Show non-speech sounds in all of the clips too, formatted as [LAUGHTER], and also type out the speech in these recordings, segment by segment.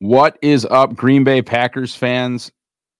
What is up, Green Bay Packers fans,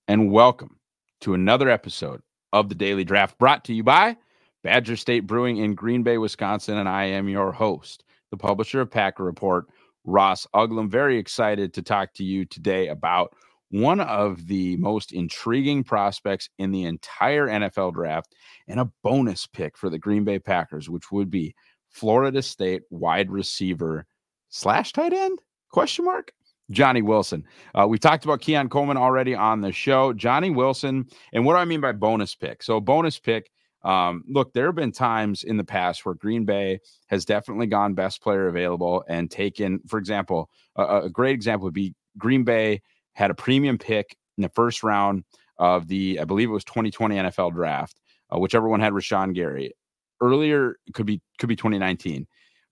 and welcome to another episode of the Daily Draft brought to you by Badger State Brewing in Green Bay, Wisconsin. And I am your host, the publisher of Packer Report, Ross Uglem. Very excited to talk to you today about one of the most intriguing prospects in the entire NFL draft and a bonus pick for the Green Bay Packers, which would be Florida State wide receiver slash tight end question mark Johnny Wilson. Uh, we talked about Keon Coleman already on the show. Johnny Wilson, and what do I mean by bonus pick? So, bonus pick. Um, look, there have been times in the past where Green Bay has definitely gone best player available and taken, for example, a, a great example would be Green Bay had a premium pick in the first round of the, I believe it was 2020 NFL draft, uh, whichever one had Rashan Gary. Earlier, could be could be 2019.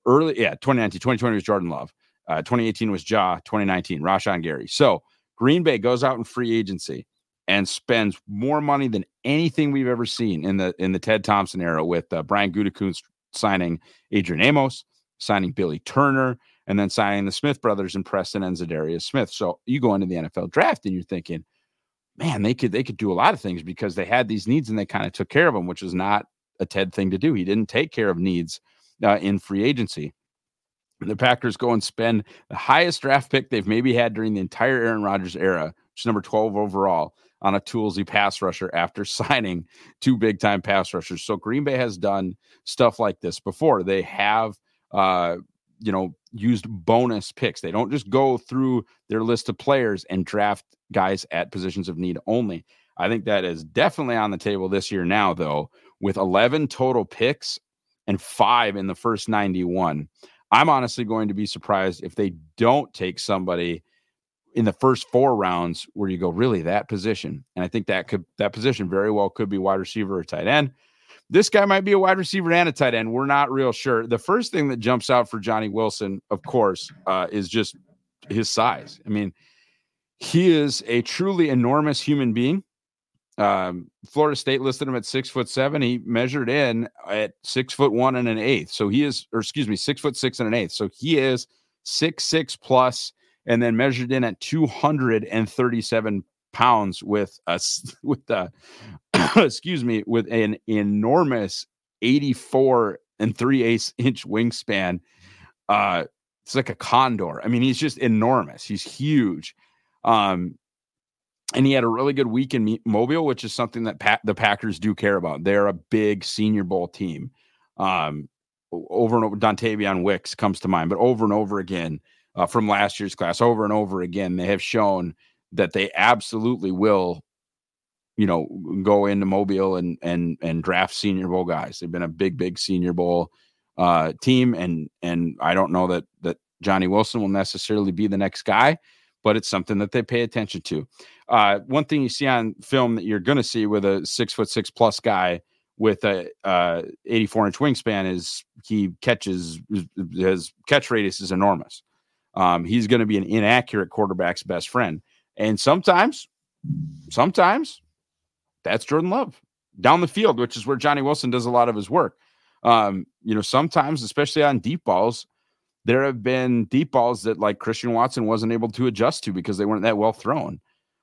Early, yeah, 2019, 2020 was Jordan Love. Uh, 2018 was Ja. 2019, Rashan Gary. So Green Bay goes out in free agency and spends more money than anything we've ever seen in the in the Ted Thompson era with uh, Brian Gutekunst signing Adrian Amos, signing Billy Turner, and then signing the Smith brothers and Preston and Za'Darius Smith. So you go into the NFL draft and you're thinking, man, they could they could do a lot of things because they had these needs and they kind of took care of them, which was not a Ted thing to do. He didn't take care of needs uh, in free agency the Packers go and spend the highest draft pick they've maybe had during the entire Aaron Rodgers era, which is number 12 overall, on a toolsy pass rusher after [LAUGHS] signing two big time pass rushers. So Green Bay has done stuff like this before. They have, uh, you know, used bonus picks. They don't just go through their list of players and draft guys at positions of need only. I think that is definitely on the table this year now, though, with 11 total picks and five in the first 91. I'm honestly going to be surprised if they don't take somebody in the first four rounds where you go, really that position. And I think that could that position very well could be wide receiver or tight end. This guy might be a wide receiver and a tight end. We're not real sure. The first thing that jumps out for Johnny Wilson, of course, uh, is just his size. I mean, he is a truly enormous human being. Um, Florida State listed him at six foot seven. He measured in at six foot one and an eighth. So he is, or excuse me, six foot six and an eighth. So he is six six plus, and then measured in at two hundred and thirty seven pounds with a [LAUGHS] with the [COUGHS] excuse me with an enormous eighty four and three eighths inch wingspan. Uh, it's like a condor. I mean, he's just enormous. He's huge. Um, and he had a really good week in Mobile, which is something that pa- the Packers do care about. They're a big Senior Bowl team. Um, over and over, Dontayvion Wicks comes to mind, but over and over again uh, from last year's class, over and over again, they have shown that they absolutely will, you know, go into Mobile and and and draft Senior Bowl guys. They've been a big, big Senior Bowl uh, team, and and I don't know that that Johnny Wilson will necessarily be the next guy, but it's something that they pay attention to. Uh, one thing you see on film that you're going to see with a six foot six plus guy with a uh, 84 inch wingspan is he catches his catch radius is enormous. Um, he's going to be an inaccurate quarterback's best friend, and sometimes, sometimes that's Jordan Love down the field, which is where Johnny Wilson does a lot of his work. Um, you know, sometimes, especially on deep balls, there have been deep balls that like Christian Watson wasn't able to adjust to because they weren't that well thrown.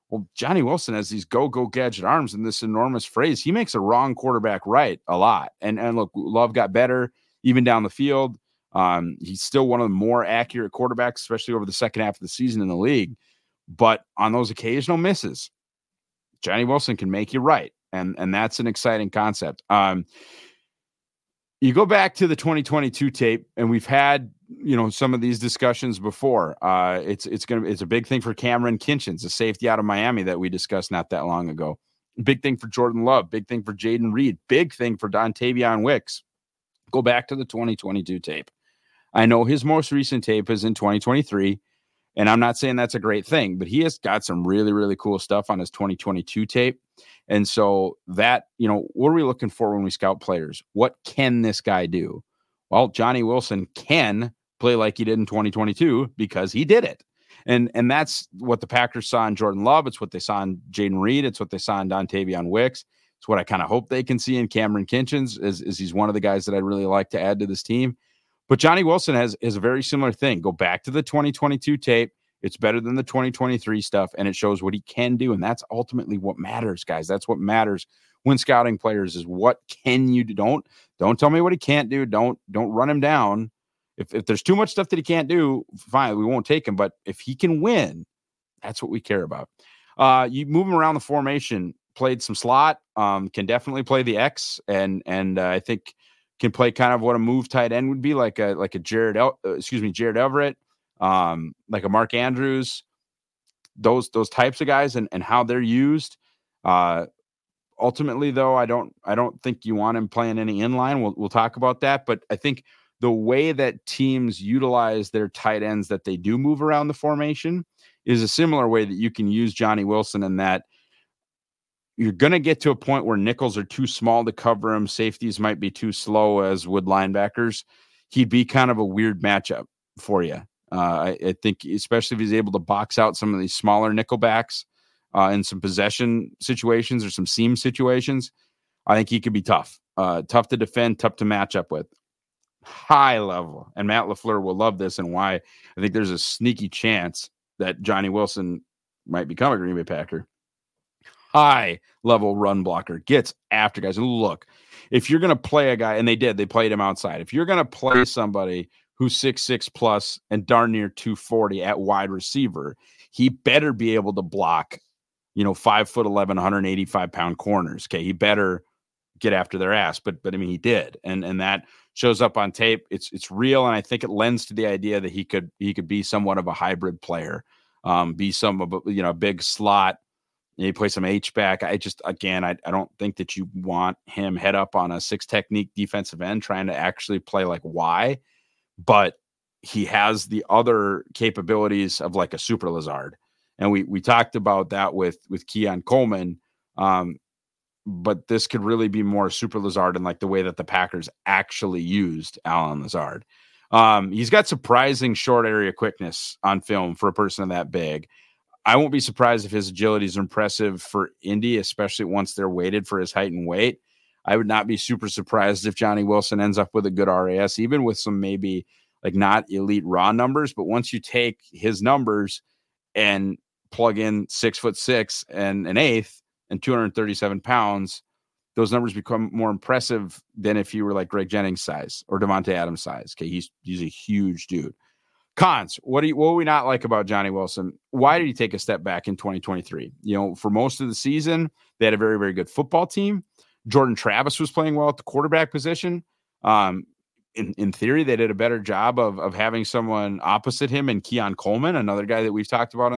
Well, Johnny Wilson has these go go gadget arms and this enormous phrase. He makes a wrong quarterback right a lot. And and look, Love got better even down the field. Um, he's still one of the more accurate quarterbacks, especially over the second half of the season in the league. But on those occasional misses, Johnny Wilson can make you right, and and that's an exciting concept. Um, you go back to the 2022 tape, and we've had you know some of these discussions before. Uh, it's it's gonna it's a big thing for Kamren Kinchens, a safety out of Miami that we discussed not that long ago. Big thing for Jordan Love. Big thing for Jayden Reed. Big thing for Dontayvion Wicks. Go back to the 2022 tape. I know his most recent tape is in 2023, and I'm not saying that's a great thing, but he has got some really really cool stuff on his 2022 tape. And so that you know, what are we looking for when we scout players? What can this guy do? Well, Johnny Wilson can play like he did in 2022 because he did it. And and that's what the Packers saw in Jordan Love. It's what they saw in Jayden Reed. It's what they saw in Dontayvion Wicks. It's what I kind of hope they can see in Kamren Kinchens. Is, is he's one of the guys that I'd really like to add to this team. But Johnny Wilson has is a very similar thing. Go back to the 2022 tape. It's better than the 2023 stuff, and it shows what he can do. And that's ultimately what matters, guys. That's what matters when scouting players is what can you do. Don't don't tell me what he can't do. Don't don't run him down if, if there's too much stuff that he can't do, fine, we won't take him. But if he can win, that's what we care about. Uh, you move him around the formation, played some slot, um, can definitely play the X, and and uh, I think can play kind of what a move tight end would be, like a like a Jared, El- uh, excuse me, Jared Everett, um, like a Mark Andrews, those those types of guys, and and how they're used. Uh, ultimately, though, I don't I don't think you want him playing any inline. We'll we'll talk about that, but I think the way that teams utilize their tight ends that they do move around the formation is a similar way that you can use Johnny Wilson in that you're going to get to a point where nickels are too small to cover him. Safeties might be too slow as would linebackers. He'd be kind of a weird matchup for you. Uh, I, I, think, especially if he's able to box out some of these smaller nickelbacks uh, in some possession situations or some seam situations, I think he could be tough. Uh, tough to defend, tough to match up with high level. And Matt LaFleur will love this and why I think there's a sneaky chance that Johnny Wilson might become a Green Bay Packer. High level run blocker gets after guys. And look, if you're going to play a guy, and they did, they played him outside. If you're going to play somebody who's six six plus and darn near 240 at wide receiver, he better be able to block, you know, five foot 11, 185 pound corners. Okay. He better get after their ass. But, but I mean, he did. And, and that shows up on tape. It's it's real, and I think it lends to the idea that he could he could be somewhat of a hybrid player, um, be some of a you know big slot. He play some H back. I just again, I, I don't think that you want him head up on a six technique defensive end trying to actually play like Y, but he has the other capabilities of like a super Lazard, and we we talked about that with with Keon Coleman. Um, but this could really be more super Lazard in like the way that the Packers actually used Allen Lazard. Um, he's got surprising short area quickness on film for a person that big. I won't be surprised if his agility is impressive for Indy, especially once they're weighted for his height and weight. I would not be super surprised if Johnny Wilson ends up with a good RAS, even with some maybe like not elite raw numbers. But once you take his numbers and plug in six foot six and an eighth, and 237 pounds, those numbers become more impressive than if you were like Greg Jennings size or Davante Adams size. Okay, he's he's a huge dude. Cons, what do you, what do we not like about Johnny Wilson? Why did he take a step back in 2023? You know, for most of the season, they had a very, very good football team. Jordan Travis was playing well at the quarterback position. Um, in, in theory, they did a better job of, of having someone opposite him and Keon Coleman, another guy that we've talked about.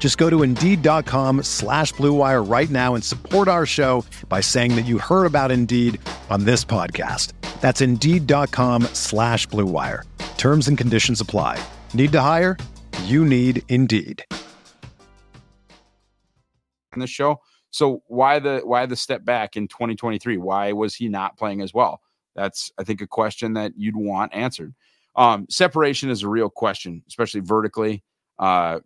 Just go to Indeed.com slash BlueWire right now and support our show by saying that you heard about Indeed on this podcast. That's Indeed.com slash BlueWire. Terms and conditions apply. Need to hire? You need Indeed in the show. So why the why the step back in 2023? Why was he not playing as well? That's I think a question that you'd want answered. Um, separation is a real question, especially vertically. Uh,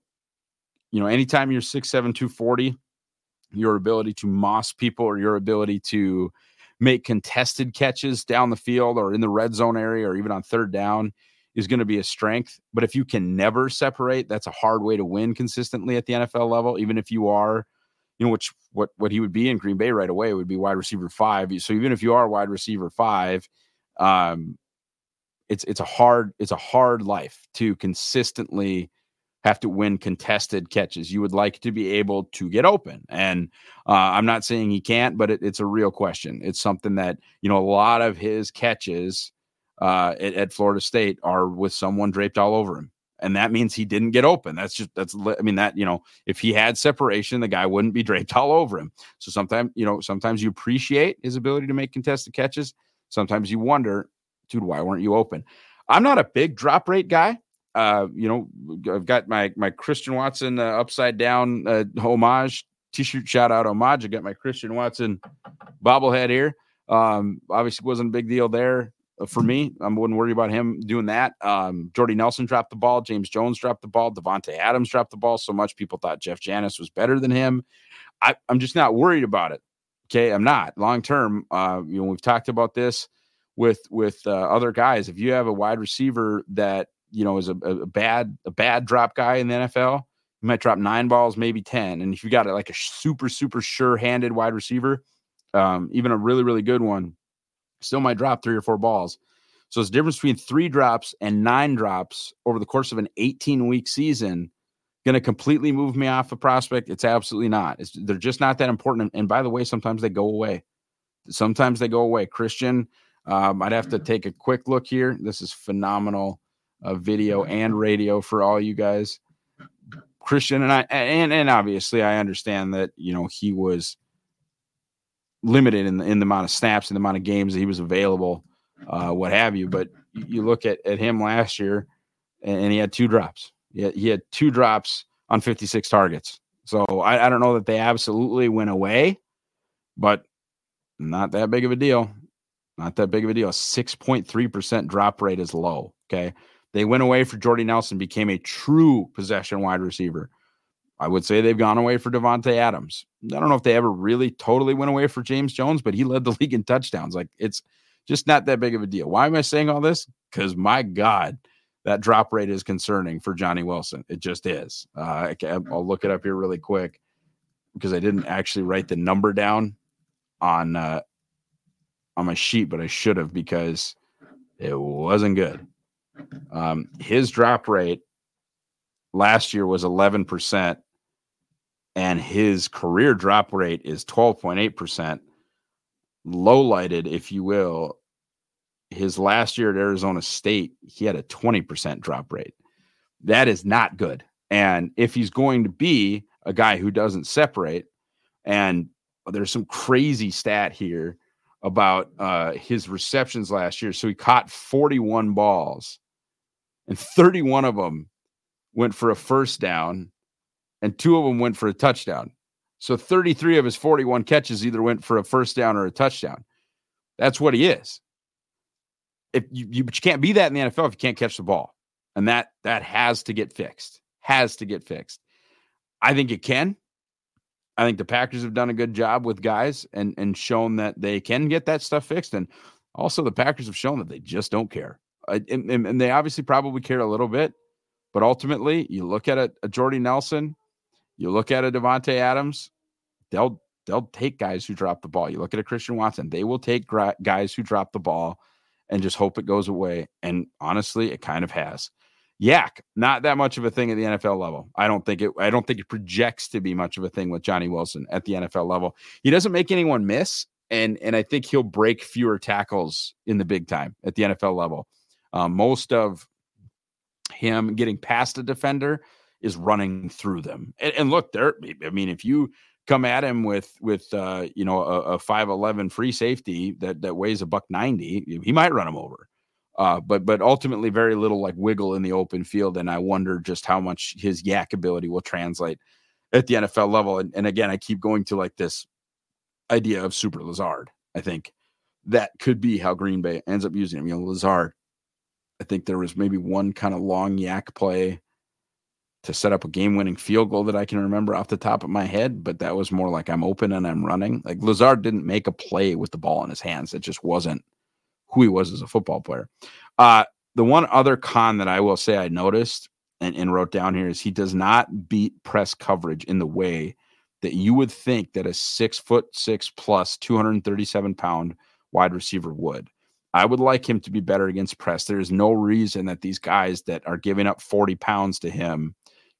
you know, anytime you're six seven two forty, your ability to moss people or your ability to make contested catches down the field or in the red zone area or even on third down is going to be a strength. But if you can never separate, that's a hard way to win consistently at the NFL level, even if you are you know, which what what he would be in Green Bay right away would be wide receiver five. So even if you are wide receiver five, um, it's it's a hard it's a hard life to consistently have to win contested catches. You would like to be able to get open, and uh, I'm not saying he can't, but it, it's a real question. It's something that you know a lot of his catches uh, at, at Florida State are with someone draped all over him and that means he didn't get open. That's just that's I mean that you know if he had separation, the guy wouldn't be draped all over him. So sometimes you know sometimes you appreciate his ability to make contested catches. Sometimes you wonder, dude, why weren't you open? I'm not a big drop rate guy. Uh, you know, I've got my my Christian Watson uh, upside down uh, homage t-shirt shout out homage. I got my Christian Watson bobblehead here. Um, obviously wasn't a big deal there. Uh, for me. I wouldn't worry about him doing that. Um, Jordy Nelson dropped the ball. James Jones dropped the ball. Davante Adams dropped the ball so much people thought Jeff Janis was better than him. I, am just not worried about it. Okay, I'm not long term. Uh, you know, we've talked about this with with uh, other guys. If you have a wide receiver that you know is a, a bad a bad drop guy in the NFL, you might drop nine balls, maybe ten. And if you got it like a super super sure handed wide receiver, um, even a really really good one still might drop three or four balls. So it's the difference between three drops and nine drops over the course of an 18 week season going to completely move me off a prospect. It's absolutely not. It's, they're just not that important. And, by the way, sometimes they go away. Sometimes they go away. Christian, um, I'd have to mm-hmm. take a quick look here. This is phenomenal uh, video and radio for all you guys. Christian and I, and and obviously I understand that you know he was limited in the, in the amount of snaps and the amount of games that he was available, uh, what have you. But you look at, at him last year, and, he had two drops. He had, he had, two drops on 56 targets. So I, I don't know that they absolutely went away, but not that big of a deal. Not that big of a deal. 6.3% drop rate is low. Okay. They went away for Jordy Nelson, became a true possession wide receiver. I would say they've gone away for Davante Adams. I don't know if they ever really totally went away for James Jones, but he led the [LAUGHS] league in touchdowns. Like it's just not that big of a deal. Why am I saying all this? Because my God, that drop rate is concerning for Johnny Wilson. It just is. Uh, I'll look it up here really quick because I didn't actually write the number down on uh, on my sheet, but I should have because it wasn't good. Um, his drop rate last year was 11% and his career drop rate is 12.8%. Low lighted, if you will. His last year at Arizona State, he had a 20% drop rate. That is not good. And if he's going to be a guy who doesn't separate, and there's some crazy stat here about uh, his receptions last year. So he caught 41 balls, and 31 of them went for a first down, and two of them went for a touchdown. So 33 of his 41 catches either went for a first down or a touchdown. That's what he is. If you, you but you can't be that in the NFL if you can't catch the ball. And that that has to get fixed. Has to get fixed. I think it can. I think the Packers have done a good job with guys and and shown that they can get that stuff fixed. And also the Packers have shown that they just don't care. Uh, and, and, they obviously probably care a little bit, but ultimately you look at a, a Jordy Nelson, you look at a Davante Adams, they'll they'll take guys who drop the ball. You look at a Christian Watson, they will take gra- guys who drop the ball and just hope it goes away. And honestly, it kind of has. YAC, not that much of a thing at the NFL level. I don't think it. I don't think it projects to be much of a thing with Johnny Wilson at the NFL level. He doesn't make anyone miss, and and I think he'll break fewer tackles in the big time at the NFL level. Um, most of him getting past a defender is running through them. And, and look, there. I mean, if you come at him with with uh, you know a five eleven free safety that that weighs a buck ninety, he might run him over. Uh, but but ultimately very little like wiggle in the open field, and I wonder just how much his YAC ability will translate at the NFL level. And, and again, I keep going to like this idea of Super Lazard. I think that could be how Green Bay ends up using him. You know, Lazard. I think there was maybe one kind of long YAC play to set up a game-winning field goal that I can remember off the top of my head, but that was more like I'm open and I'm running. Like Lazard didn't make a play with the ball in his hands. It just wasn't who he was as a football player. Uh, the one other con that I will say I noticed and, and wrote down here is he does not beat press coverage in the way that you would think that a six foot six plus 237 pound wide receiver would. I would like him to be better against press. There is no reason that these guys that are giving up 40 pounds to him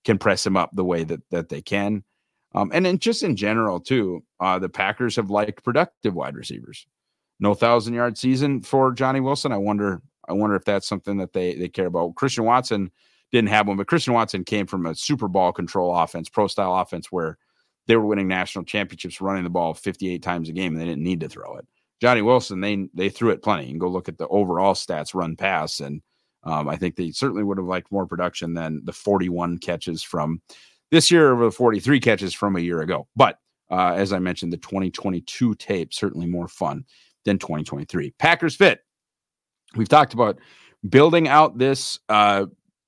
can press him up the way that that they can. Um, and then just in general, too, uh, the Packers have liked productive wide receivers no thousand yard season for Johnny Wilson. I wonder, I wonder if that's something that they they care about. Christian Watson didn't have one, but Christian Watson came from a super ball control offense, pro style offense where they were winning national championships running the ball 58 times a game and they didn't need to throw it. Johnny Wilson, they they threw it plenty. Can go look at the overall stats, run pass, and um, I think they certainly would have liked more production than the 41 catches from this year over the 43 catches from a year ago. But uh, as I mentioned, the 2022 tape certainly more fun than 2023. Packers fit. We've talked about building out this uh,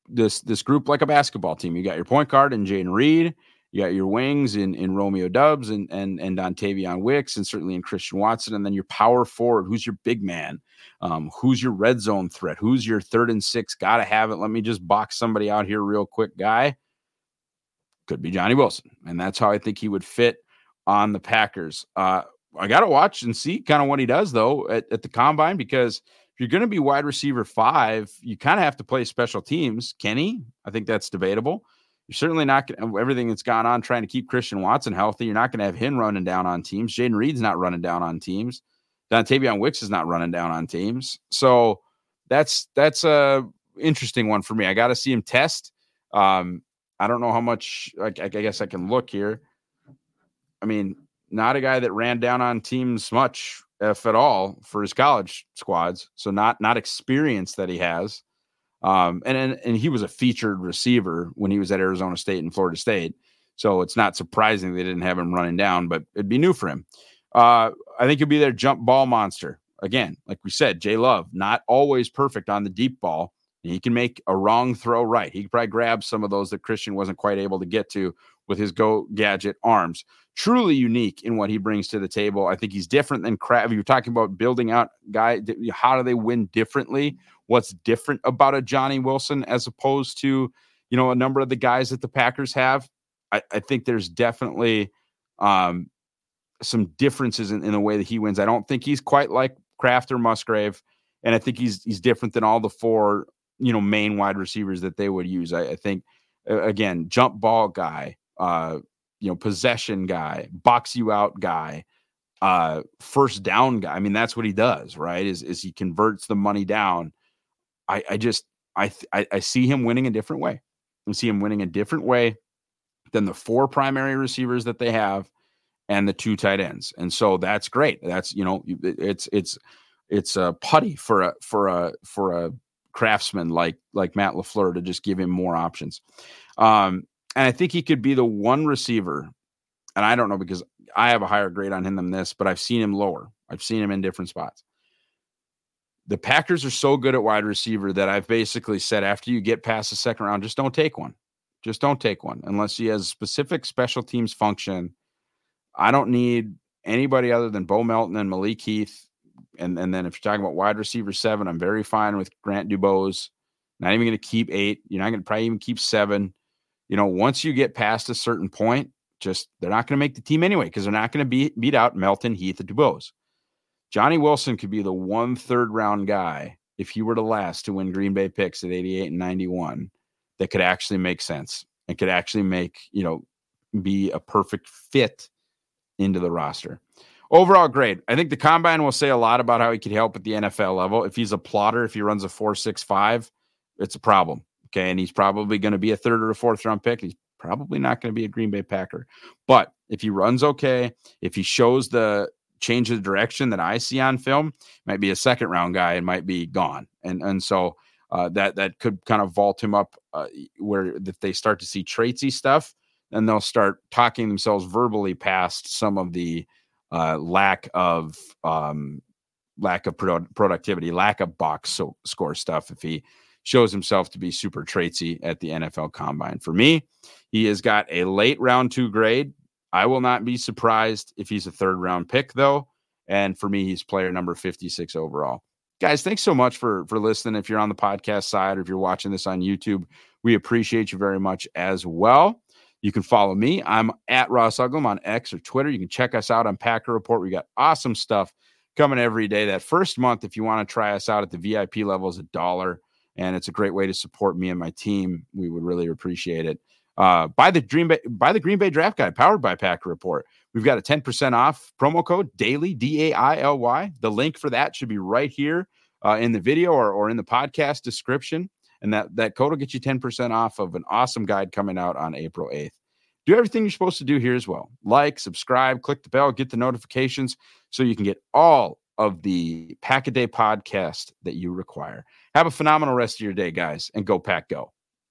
this this group like a basketball team. You got your point guard and Jayden Reed. You got your wings in, in Romeo Doubs and and and Dontayvion Wicks, and certainly in Christian Watson, and then your power forward. Who's your big man? Um, who's your red zone threat? Who's your third and six? Got to have it. Let me just box somebody out here real quick, guy. Could be Johnny Wilson, and that's how I think he would fit on the Packers. Uh, I got to watch and see kind of what he does though at, at the combine because if you're going to be wide receiver five, you kind of have to play special teams. Kenny, I think that's debatable. You're certainly not to everything that's gone on trying to keep Christian Watson healthy. You're not going to have him running down on teams. Jayden Reed's not running down on teams. Dontayvion Wicks is not running down on teams. So that's that's a interesting one for me. I got to see him test. Um, I don't know how much. I guess I can look here. I mean, not a guy that ran down on teams much, if at all, for his college squads. So not not experience that he has. Um, and, and and he was a featured receiver when he was at Arizona State and Florida State. So it's not surprising they didn't have him running down, but it'd be new for him. Uh, I think he'll be their jump ball monster. Again, like we said, Jay Love, not always perfect on the deep ball. He can make a wrong throw right. He could probably grab some of those that Christian wasn't quite able to get to with his Go Gadget arms. Truly unique in what he brings to the table. I think he's different than Kraft. You're talking about building out guy. How do they win differently? What's different about a Johnny Wilson as opposed to you know a number of the guys that the Packers have? I, I think there's definitely um, some differences in, in the way that he wins. I don't think he's quite like Kraft or Musgrave, and I think he's he's different than all the four you know main wide receivers that they would use. I, I think again jump ball guy uh, you know, possession guy, box you out guy, uh, first down guy. I mean, that's what he does, right? Is is he converts the money down. I I just I I, I see him winning a different way. I see him winning a different way than the four primary receivers that they have. and the two tight ends. And so that's great. That's, you know, it's, it's, it's a putty for a, for a, for a craftsman like, like Matt LaFleur to just give him more options. Um, and I think he could be the one receiver. And I don't know because I have a higher grade on him than this, but I've seen him lower. I've seen him in different spots. The Packers are so good at wide receiver that I've basically said after you get past the second round, just don't take one. Just don't take one unless he has specific special teams function. I don't need anybody other than Bo Melton and Malik Heath. And, and then if you're talking about wide receiver seven, I'm very fine with Grant DuBose. Not even going to keep eight. You're not going to probably even keep seven. You know, once you get past a certain point, just they're not going to make the team anyway because they're not going to beat beat out Melton, Heath, and DuBose. Johnny Wilson could be the one third round guy if he were to last to win Green Bay picks at 88 and 91 that could actually make sense and could actually make, you know, be a perfect fit into the roster. Overall, great. I think the combine will say a lot about how he could help at the NFL level. If he's a plotter, if he runs a 4.65, it's a problem. Okay. And he's probably going to be a third or a fourth round pick. He's probably not going to be a Green Bay Packer. But if he runs okay, if he shows the change of direction that I see on film, might be a second round guy and might be gone. And and so uh, that that could kind of vault him up uh, where if they start to see traitsy stuff, then they'll start talking themselves verbally past some of the uh, lack of um, lack of pro- productivity, lack of box so- score stuff. If he shows himself to be super traitsy at the NFL Combine, for me, he has got a late round two grade. I will not be surprised if he's a third round pick, though. And for me, he's player number 56 overall. Guys, thanks so much for for listening. If you're on the podcast side or if you're watching this on YouTube, we appreciate you very much as well. You can follow me. I'm at Ross Uglem on X or Twitter. You can check us out on Packer Report. We got awesome stuff coming every day. That first month, if you want to try us out at the VIP level, is a dollar, and it's a great way to support me and my team. We would really appreciate it uh, buy the Green Bay buy the Green Bay Draft Guide powered by Packer Report. We've got a 10% off promo code daily D A I L Y. The link for that should be right here uh, in the video or, or in the podcast description. And that, that code will get you 10% off of an awesome guide coming out on April 8th. Do everything you're supposed to do here as well. Like, subscribe, click the bell, get the notifications so you can get all of the Pack a Day podcast that you require. Have a phenomenal rest of your day, guys, and go Pack Go.